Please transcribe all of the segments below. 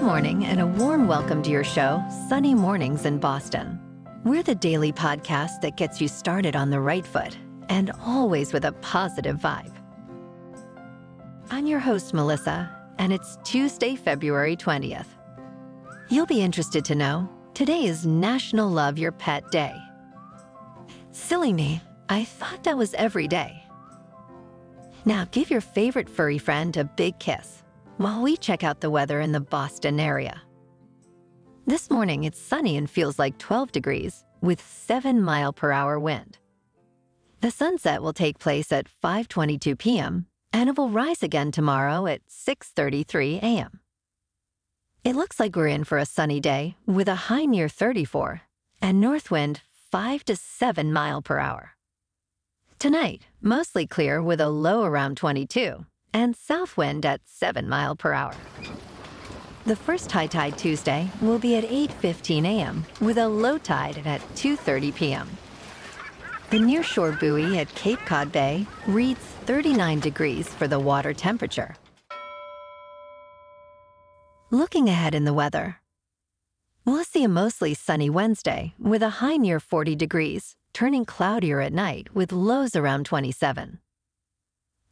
Good morning and a warm welcome to your show, Sunny Mornings in Boston. We're the daily podcast that gets you started on the right foot and always with a positive vibe. I'm your host, Melissa, and it's Tuesday, February 20th. You'll be interested to know today is National Love Your Pet Day. Silly me, I thought that was every day. Now give your favorite furry friend a big kiss while we check out the weather in the Boston area. This morning it's sunny and feels like 12 degrees with 7 mile per hour wind. The sunset will take place at 5:22 p.m. and it will rise again tomorrow at 6:33 a.m. It looks like we're in for a sunny day with a high near 34 and north wind 5 to 7 mile per hour. Tonight, mostly clear with a low around 22 and south wind at 7 mile per hour. The first high tide Tuesday will be at 8:15 a.m. with a low tide at 2:30 p.m. The nearshore buoy at Cape Cod Bay reads 39 degrees for the water temperature. Looking ahead in the weather, we'll see a mostly sunny Wednesday with a high near 40 degrees, turning cloudier at night with lows around 27.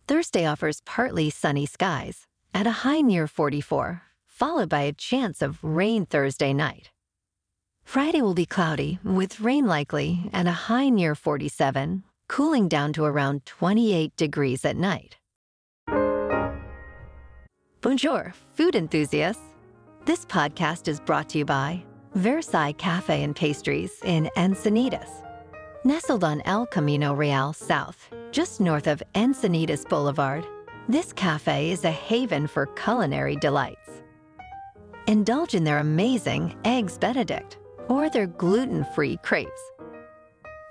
Thursday offers partly sunny skies at a high near 44, followed by a chance of rain Thursday night. Friday will be cloudy with rain likely and a high near 47, cooling down to around 28 degrees at night. Bonjour, food enthusiasts. This podcast is brought to you by Versailles Cafe and Pastries in Encinitas. Nestled on El Camino Real South, just north of Encinitas Boulevard, this cafe is a haven for culinary delights. Indulge in their amazing Eggs Benedict or their gluten free crepes.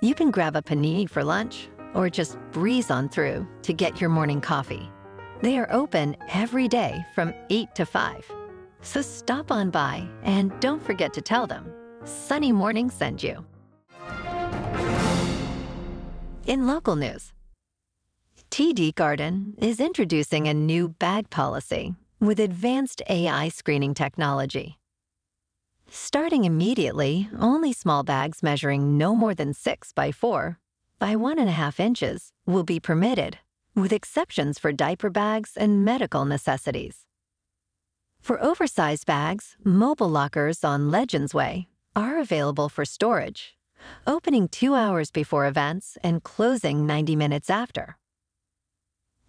You can grab a panini for lunch or just breeze on through to get your morning coffee. They are open every day from 8 to 5. So stop on by and don't forget to tell them Sunny Morning sent you. In local news, TD Garden is introducing a new bag policy with advanced AI screening technology. Starting immediately, only small bags measuring no more than 6 by 4 by 1.5 inches will be permitted, with exceptions for diaper bags and medical necessities. For oversized bags, mobile lockers on Legends Way are available for storage, opening two hours before events and closing 90 minutes after.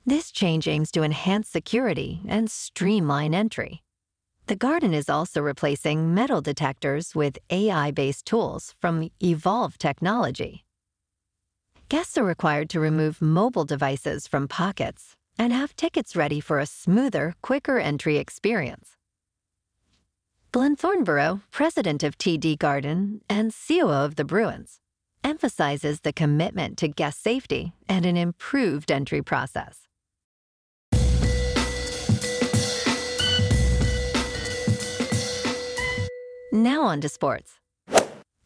This change aims to enhance security and streamline entry. The garden is also replacing metal detectors with AI based tools from Evolve Technology. Guests are required to remove mobile devices from pockets and have tickets ready for a smoother, quicker entry experience. Glen Thornborough, president of TD Garden and COO of the Bruins, emphasizes the commitment to guest safety and an improved entry process. Now on to sports.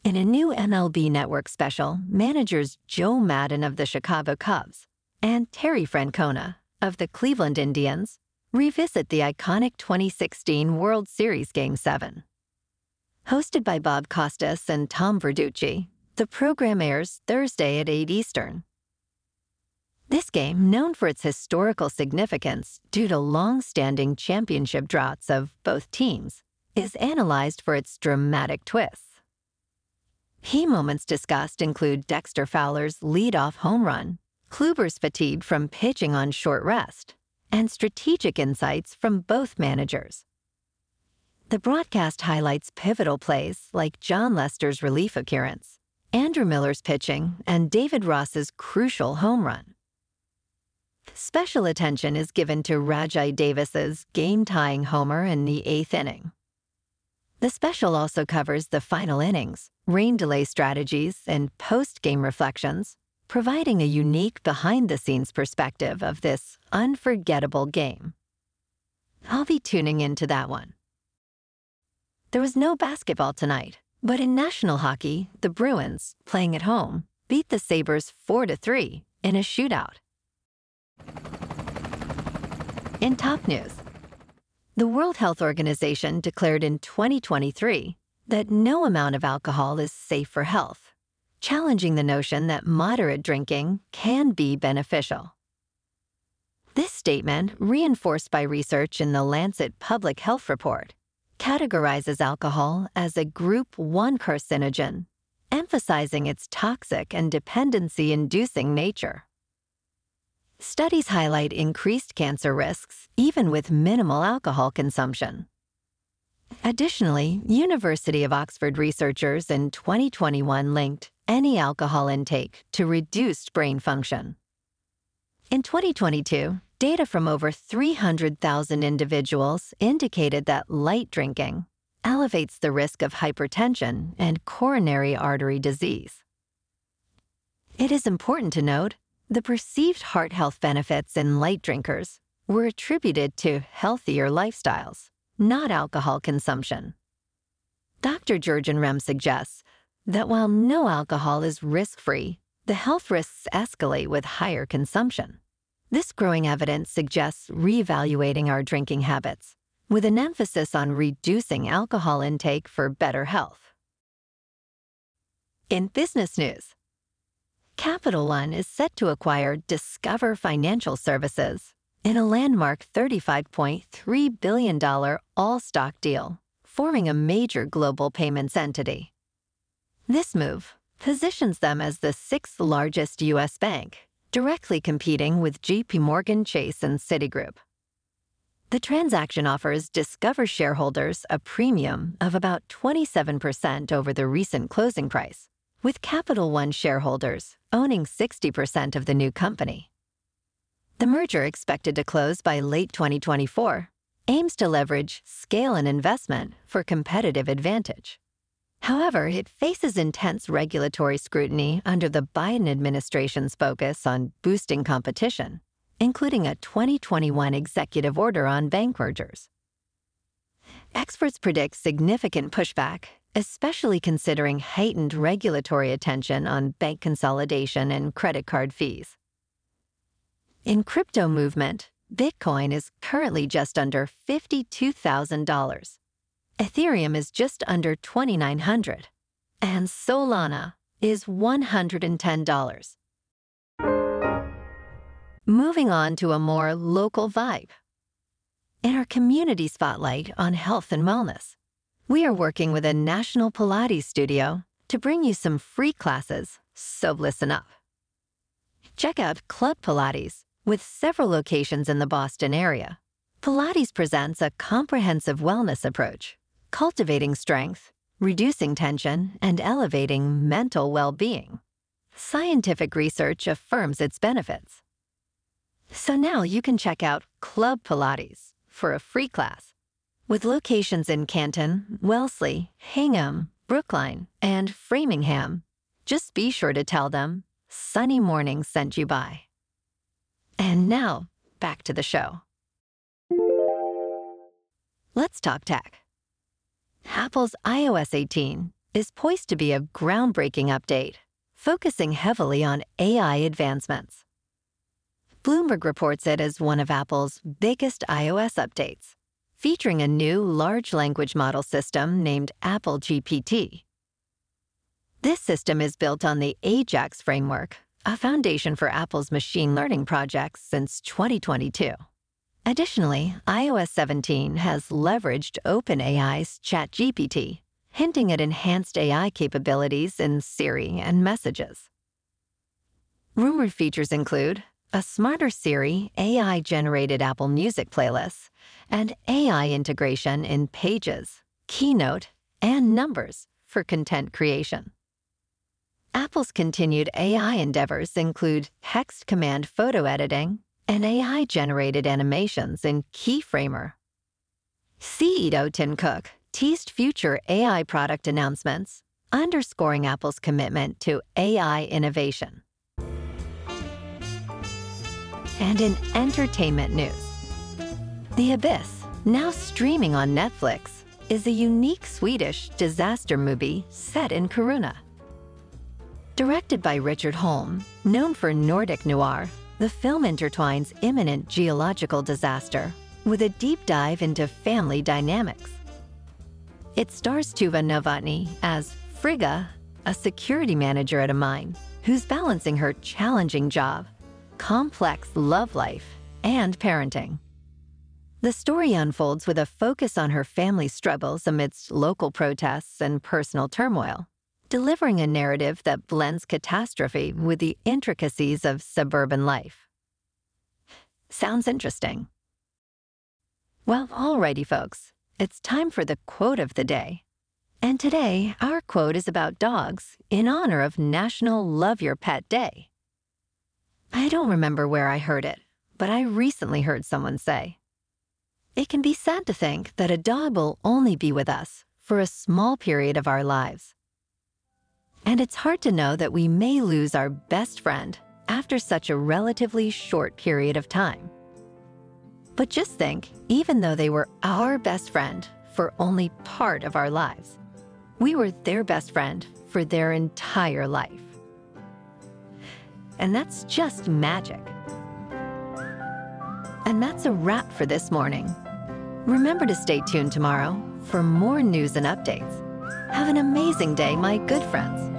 In a new MLB Network special, managers Joe Maddon of the Chicago Cubs and Terry Francona of the Cleveland Indians revisit the iconic 2016 World Series Game 7. Hosted by Bob Costas and Tom Verducci, the program airs Thursday at 8 Eastern. This game, known for its historical significance due to long standing championship droughts of both teams, is analyzed for its dramatic twists. Key moments discussed include Dexter Fowler's lead-off home run, Kluber's fatigue from pitching on short rest, and strategic insights from both managers. The broadcast highlights pivotal plays like Jon Lester's relief appearance, Andrew Miller's pitching, and David Ross's crucial home run. Special attention is given to Rajai Davis's game-tying homer in the eighth inning. The special also covers the final innings, rain delay strategies, and post game reflections, providing a unique behind the scenes perspective of this unforgettable game. I'll be tuning into that one. There was no basketball tonight, but in national hockey, the Bruins, playing at home, beat the Sabres 4 to 3 in a shootout. In top news, The World Health Organization declared in 2023 that no amount of alcohol is safe for health, challenging the notion that moderate drinking can be beneficial. This statement, reinforced by research in the Lancet Public Health Report, categorizes alcohol as a Group 1 carcinogen, emphasizing its toxic and dependency inducing nature. Studies highlight increased cancer risks even with minimal alcohol consumption. Additionally, University of Oxford researchers in 2021 linked any alcohol intake to reduced brain function. In 2022, data from over 300,000 individuals indicated that light drinking elevates the risk of hypertension and coronary artery disease. It is important to note the perceived heart health benefits in light drinkers were attributed to healthier lifestyles, not alcohol consumption. Dr. Jurgen Rehm suggests that while no alcohol is risk free, the health risks escalate with higher consumption. This growing evidence suggests reevaluating our drinking habits, with an emphasis on reducing alcohol intake for better health. In business news, Capital One is set to acquire Discover Financial Services in a landmark $35.3 billion all stock deal, forming a major global payments entity. This move positions them as the sixth largest U.S. bank, directly competing with JP Morgan Chase and Citigroup. The transaction offers Discover shareholders a premium of about 27% over the recent closing price with Capital One shareholders owning 60% of the new company. The merger, expected to close by late 2024, aims to leverage scale and investment for competitive advantage. However, it faces intense regulatory scrutiny under the Biden administration's focus on boosting competition, including a 2021 executive order on bank mergers. Experts predict significant pushback especially considering heightened regulatory attention on bank consolidation and credit card fees. In crypto movement, Bitcoin is currently just under $52,000. Ethereum is just under 2900 and Solana is $110. Moving on to a more local vibe. In our community spotlight on health and wellness, we are working with a national Pilates studio to bring you some free classes, so listen up. Check out Club Pilates with several locations in the Boston area. Pilates presents a comprehensive wellness approach, cultivating strength, reducing tension, and elevating mental well being. Scientific research affirms its benefits. So now you can check out Club Pilates for a free class with locations in Canton, Wellesley, Hingham, Brookline, and Framingham, just be sure to tell them Sunny Morning sent you by. And now, back to the show. Let's talk tech. Apple's iOS 18 is poised to be a groundbreaking update, focusing heavily on AI advancements. Bloomberg reports it as one of Apple's biggest iOS updates featuring a new large language model system named Apple GPT. This system is built on the AJAX framework, a foundation for Apple's machine learning projects since 2022. Additionally, iOS 17 has leveraged OpenAI's ChatGPT, hinting at enhanced AI capabilities in Siri and messages. Rumored features include a smarter Siri AI generated Apple Music playlists, and AI integration in Pages, Keynote, and Numbers for content creation. Apple's continued AI endeavors include text command photo editing and AI generated animations in Keyframer. CEO Tim Cook teased future AI product announcements, underscoring Apple's commitment to AI innovation. And in entertainment news, The Abyss, now streaming on Netflix, is a unique Swedish disaster movie set in Kiruna. Directed by Richard Holm, known for Nordic noir, the film intertwines imminent geological disaster with a deep dive into family dynamics. It stars Tuva Novotny as Frigga, a security manager at a mine who's balancing her challenging job, complex love life, and parenting. The story unfolds with a focus on her family's struggles amidst local protests and personal turmoil, delivering a narrative that blends catastrophe with the intricacies of suburban life. Sounds interesting. Well, alrighty, folks, it's time for the quote of the day. And today, our quote is about dogs in honor of National Love Your Pet Day. I don't remember where I heard it, but I recently heard someone say, It can be sad to think that a dog will only be with us for a small period of our lives. And it's hard to know that we may lose our best friend after such a relatively short period of time. But just think, even though they were our best friend for only part of our lives, we were their best friend for their entire life. And that's just magic. And that's a wrap for this morning. Remember to stay tuned tomorrow for more news and updates. Have an amazing day, my good friends.